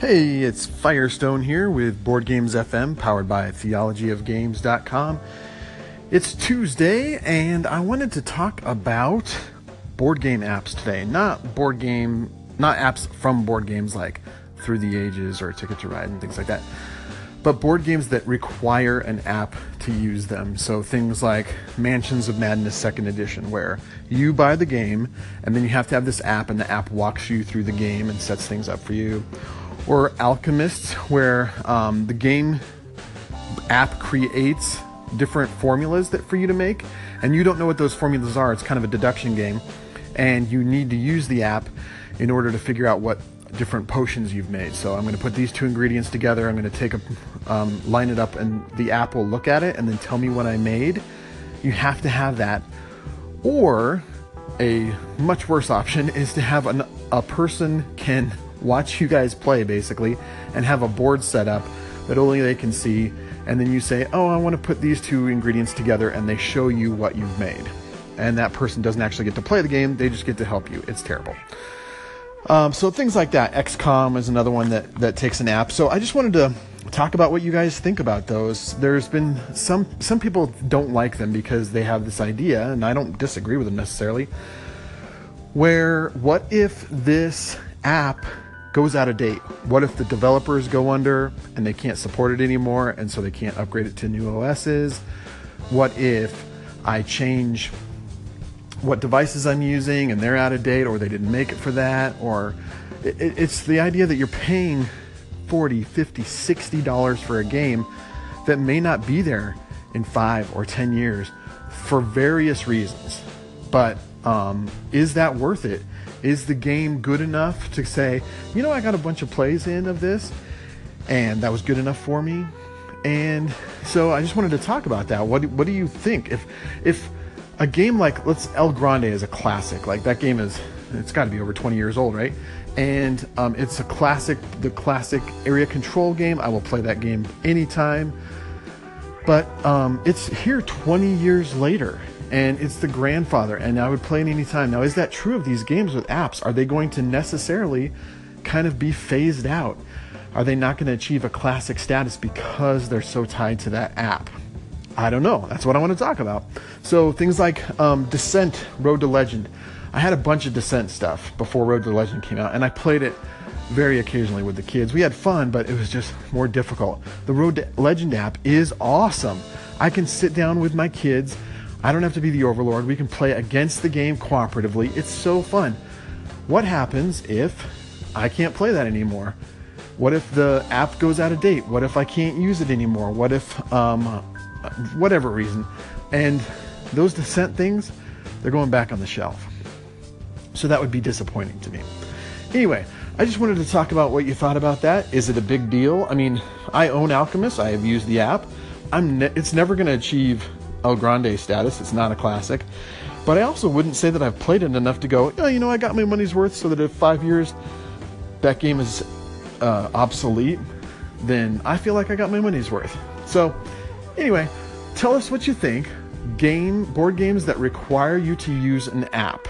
Hey, it's Firestone here with Board Games FM, powered by theologyofgames.com. It's Tuesday, and I wanted to talk about board game apps today. Not board game, not apps from board games like Through the Ages or Ticket to Ride and things like that, but board games that require an app to use them. So things like Mansions of Madness Second Edition, where you buy the game and then you have to have this app, and the app walks you through the game and sets things up for you or Alchemists, where um, the game app creates different formulas that for you to make, and you don't know what those formulas are. It's kind of a deduction game, and you need to use the app in order to figure out what different potions you've made. So I'm going to put these two ingredients together. I'm going to take a um, line it up, and the app will look at it and then tell me what I made. You have to have that, or a much worse option is to have an, a person can watch you guys play basically and have a board set up that only they can see and then you say oh i want to put these two ingredients together and they show you what you've made. And that person doesn't actually get to play the game they just get to help you. It's terrible. Um, so things like that. Xcom is another one that, that takes an app. So i just wanted to talk about what you guys think about those. There's been some some people don't like them because they have this idea and i don't disagree with them necessarily where what if this app goes out of date? What if the developers go under and they can't support it anymore and so they can't upgrade it to new OSs? What if I change what devices I'm using and they're out of date or they didn't make it for that? Or it, it's the idea that you're paying 40, 50, 60 dollars for a game that may not be there in five or 10 years for various reasons. But um, is that worth it? Is the game good enough to say, you know, I got a bunch of plays in of this, and that was good enough for me? And so I just wanted to talk about that. What what do you think? If if a game like let's El Grande is a classic, like that game is it's got to be over 20 years old, right? And um, it's a classic, the classic area control game. I will play that game anytime. But um, it's here 20 years later, and it's the grandfather, and I would play it anytime. Now, is that true of these games with apps? Are they going to necessarily kind of be phased out? Are they not going to achieve a classic status because they're so tied to that app? I don't know. That's what I want to talk about. So, things like um, Descent, Road to Legend. I had a bunch of Descent stuff before Road to Legend came out, and I played it very occasionally with the kids. We had fun, but it was just more difficult. The Road to Legend app is awesome. I can sit down with my kids I don't have to be the overlord. We can play against the game cooperatively. It's so fun. What happens if I can't play that anymore? What if the app goes out of date? What if I can't use it anymore? What if, um, whatever reason? And those descent things, they're going back on the shelf. So that would be disappointing to me. Anyway, I just wanted to talk about what you thought about that. Is it a big deal? I mean, I own Alchemist. I have used the app. I'm ne- it's never going to achieve El Grande status. It's not a classic. But I also wouldn't say that I've played it enough to go, oh, you know, I got my money's worth so that if five years that game is uh, obsolete, then I feel like I got my money's worth. So, anyway, tell us what you think. Game board games that require you to use an app.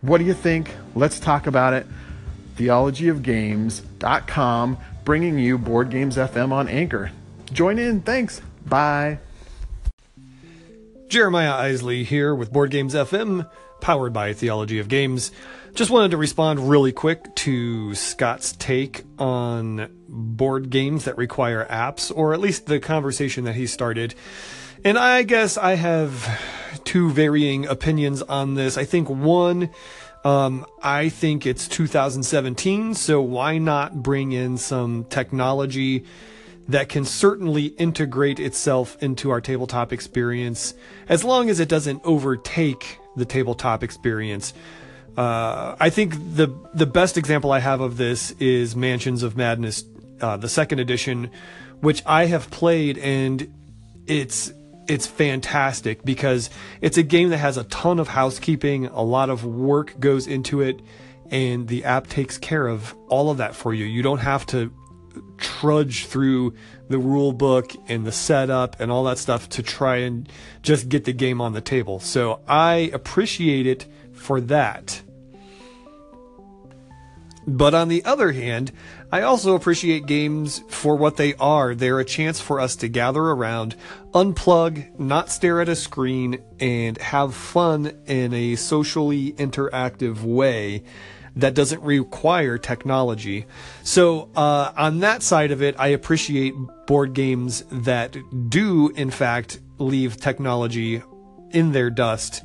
What do you think? Let's talk about it. Theologyofgames.com bringing you Board Games FM on Anchor. Join in. Thanks. Bye. Jeremiah Isley here with Board Games FM, powered by Theology of Games. Just wanted to respond really quick to Scott's take on board games that require apps, or at least the conversation that he started. And I guess I have two varying opinions on this. I think one, um, I think it's 2017, so why not bring in some technology that can certainly integrate itself into our tabletop experience as long as it doesn't overtake the tabletop experience. Uh, I think the the best example I have of this is Mansions of Madness, uh, the second edition, which I have played and it's it's fantastic because it's a game that has a ton of housekeeping, a lot of work goes into it, and the app takes care of all of that for you. You don't have to trudge through the rule book and the setup and all that stuff to try and just get the game on the table. So I appreciate it for that. But on the other hand, I also appreciate games for what they are. They're a chance for us to gather around, unplug, not stare at a screen, and have fun in a socially interactive way that doesn't require technology. So, uh, on that side of it, I appreciate board games that do, in fact, leave technology in their dust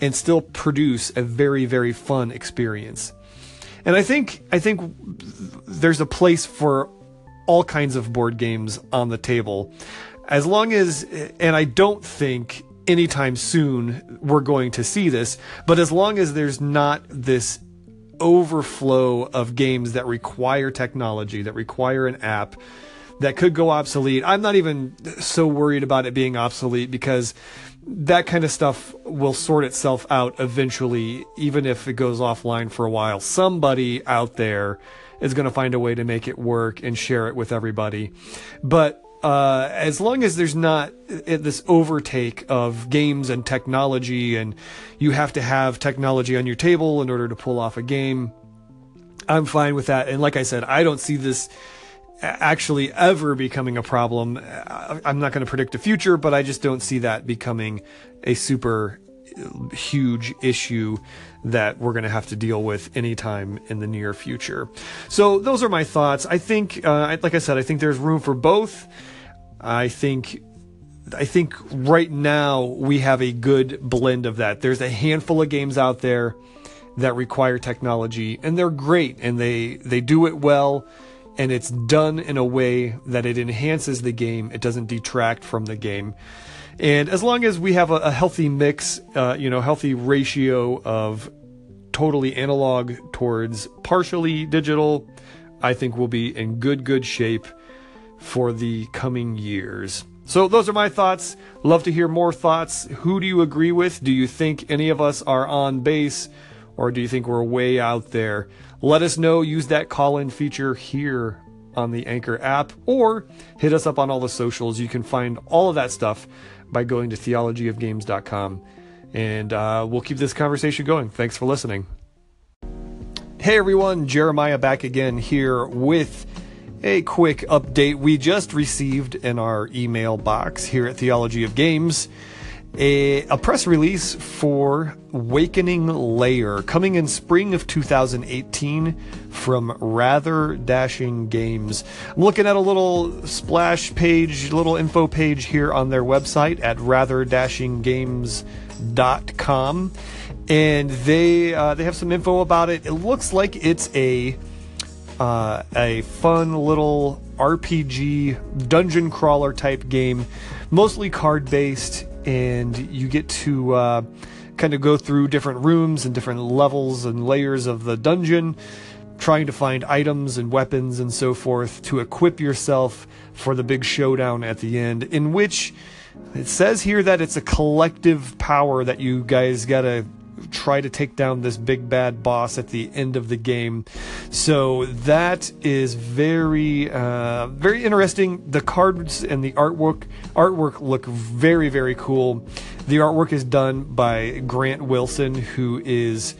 and still produce a very, very fun experience. And I think I think there's a place for all kinds of board games on the table. As long as and I don't think anytime soon we're going to see this, but as long as there's not this overflow of games that require technology, that require an app, that could go obsolete. I'm not even so worried about it being obsolete because that kind of stuff will sort itself out eventually, even if it goes offline for a while. Somebody out there is going to find a way to make it work and share it with everybody. But uh, as long as there's not this overtake of games and technology, and you have to have technology on your table in order to pull off a game, I'm fine with that. And like I said, I don't see this actually ever becoming a problem. I'm not going to predict the future, but I just don't see that becoming a super huge issue that we're going to have to deal with anytime in the near future. So those are my thoughts. I think, uh, like I said, I think there's room for both. I think I think right now we have a good blend of that. There's a handful of games out there that require technology and they're great and they they do it well and it's done in a way that it enhances the game. It doesn't detract from the game. And as long as we have a, a healthy mix, uh, you know, healthy ratio of totally analog towards partially digital, I think we'll be in good, good shape for the coming years. So those are my thoughts. Love to hear more thoughts. Who do you agree with? Do you think any of us are on base or do you think we're way out there? Let us know. Use that call in feature here on the Anchor app or hit us up on all the socials. You can find all of that stuff by going to theologyofgames.com. And uh, we'll keep this conversation going. Thanks for listening. Hey everyone, Jeremiah back again here with a quick update we just received in our email box here at Theology of Games. A, a, press release for Wakening Lair coming in spring of 2018 from Rather Dashing Games. I'm looking at a little splash page, little info page here on their website at ratherdashinggames.com, and they uh, they have some info about it. It looks like it's a uh, a fun little RPG dungeon crawler type game, mostly card based, and you get to uh, kind of go through different rooms and different levels and layers of the dungeon, trying to find items and weapons and so forth to equip yourself for the big showdown at the end, in which it says here that it's a collective power that you guys gotta try to take down this big bad boss at the end of the game. So that is very, uh, very interesting. The cards and the artwork artwork look very, very cool. The artwork is done by Grant Wilson, who is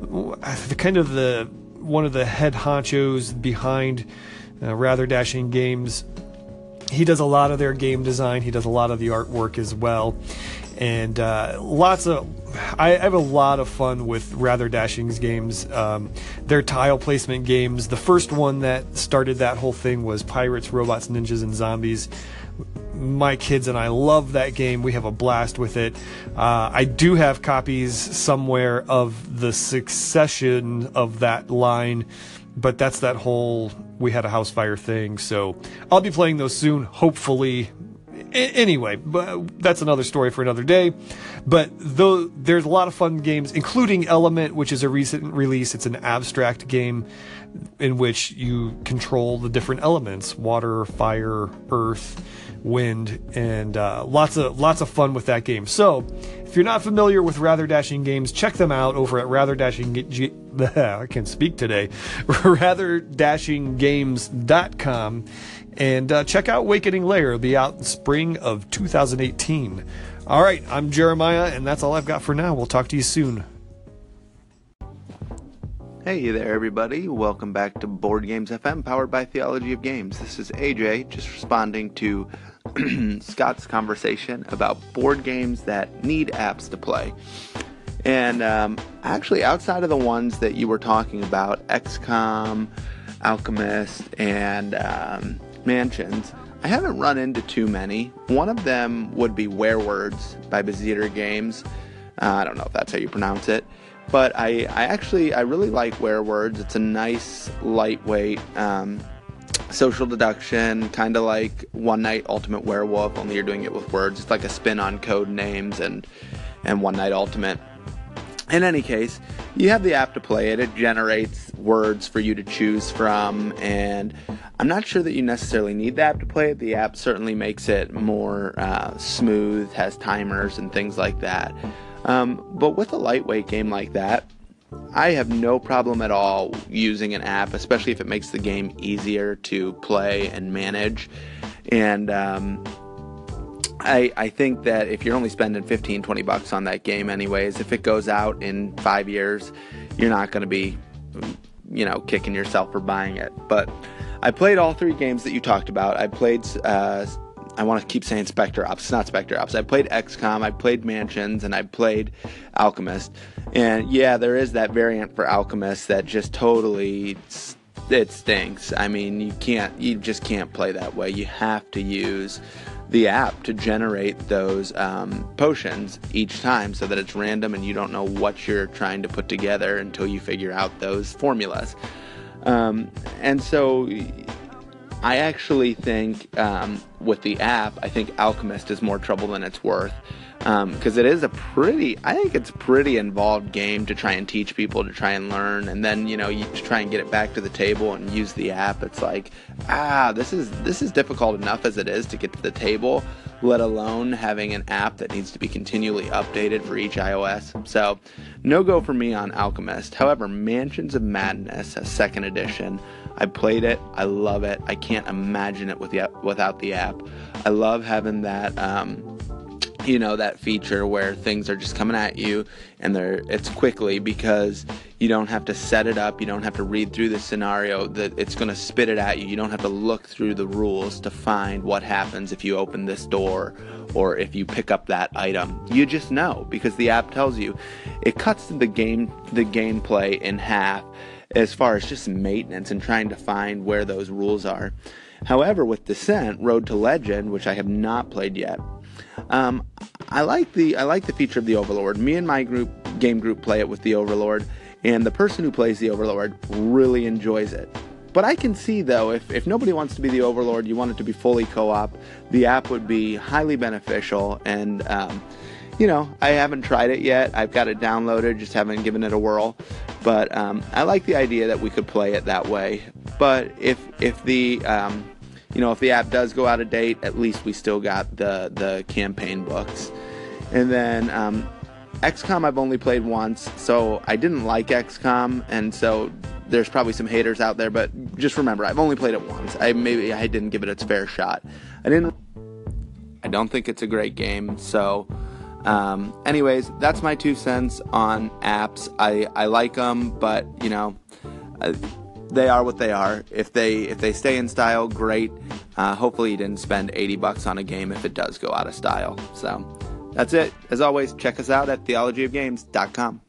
the kind of the one of the head honchos behind uh, Rather Dashing Games. He does a lot of their game design. He does a lot of the artwork as well and uh, lots of I have a lot of fun with Rather Dashing's games. Um, their tile placement games. The first one that started that whole thing was Pirates, Robots, Ninjas, and Zombies. My kids and I love that game. We have a blast with it. Uh, I do have copies somewhere of the succession of that line, but that's that whole we had a house fire thing. So I'll be playing those soon, hopefully anyway, but that's another story for another day. But though there's a lot of fun games, including Element, which is a recent release. It's an abstract game in which you control the different elements: water, fire, earth, wind, and uh, lots of lots of fun with that game. So, if you're not familiar with Rather Dashing Games, check them out over at Rather Dashing. G- I can speak today. RatherDashingGames.com and uh, check out Wakening Lair. It'll be out in spring of 2018. All right, I'm Jeremiah, and that's all I've got for now. We'll talk to you soon. Hey there, everybody. Welcome back to Board Games FM, powered by Theology of Games. This is AJ, just responding to Scott's conversation about board games that need apps to play. And um, actually, outside of the ones that you were talking about, XCOM, Alchemist, and um, Mansions, I haven't run into too many. One of them would be Werewords by Bezier Games. Uh, I don't know if that's how you pronounce it but I, I actually I really like Werewords. It's a nice, lightweight um, social deduction, kind of like One Night Ultimate Werewolf, only you're doing it with words. It's like a spin on code names and and One Night Ultimate. In any case, you have the app to play it. It generates words for you to choose from, and I'm not sure that you necessarily need the app to play it. The app certainly makes it more uh, smooth, has timers and things like that. Um, but with a lightweight game like that, I have no problem at all using an app, especially if it makes the game easier to play and manage. And um, I, I think that if you're only spending 15, 20 bucks on that game, anyways, if it goes out in five years, you're not going to be, you know, kicking yourself for buying it. But I played all three games that you talked about. I played uh, I want to keep saying Spectre Ops. It's not Spectre Ops. I played XCOM, I played Mansions, and I played Alchemist. And yeah, there is that variant for Alchemist that just totally it stinks. I mean, you can't, you just can't play that way. You have to use the app to generate those um, potions each time so that it's random and you don't know what you're trying to put together until you figure out those formulas. Um, and so I actually think um, with the app, I think Alchemist is more trouble than it's worth because um, it is a pretty i think it's pretty involved game to try and teach people to try and learn and then you know you try and get it back to the table and use the app it's like ah this is this is difficult enough as it is to get to the table let alone having an app that needs to be continually updated for each ios so no go for me on alchemist however mansions of madness a second edition I played it. I love it. I can't imagine it with without the app. I love having that um, you know that feature where things are just coming at you and they're it's quickly because you don't have to set it up you don't have to read through the scenario that it's going to spit it at you. You don't have to look through the rules to find what happens if you open this door or if you pick up that item. You just know because the app tells you. It cuts the game the gameplay in half as far as just maintenance and trying to find where those rules are. However with descent road to legend which i have not played yet um, I like the I like the feature of the Overlord. Me and my group game group play it with the Overlord, and the person who plays the Overlord really enjoys it. But I can see though, if, if nobody wants to be the Overlord, you want it to be fully co-op, the app would be highly beneficial. And um, you know, I haven't tried it yet. I've got it downloaded, just haven't given it a whirl. But um, I like the idea that we could play it that way. But if if the um, you know, if the app does go out of date, at least we still got the the campaign books. And then um, XCOM I've only played once, so I didn't like XCOM, and so there's probably some haters out there. But just remember, I've only played it once. I maybe I didn't give it its fair shot. I didn't. I don't think it's a great game. So, um, anyways, that's my two cents on apps. I I like them, but you know. Uh, they are what they are. If they if they stay in style, great. Uh, hopefully, you didn't spend 80 bucks on a game if it does go out of style. So that's it. As always, check us out at theologyofgames.com.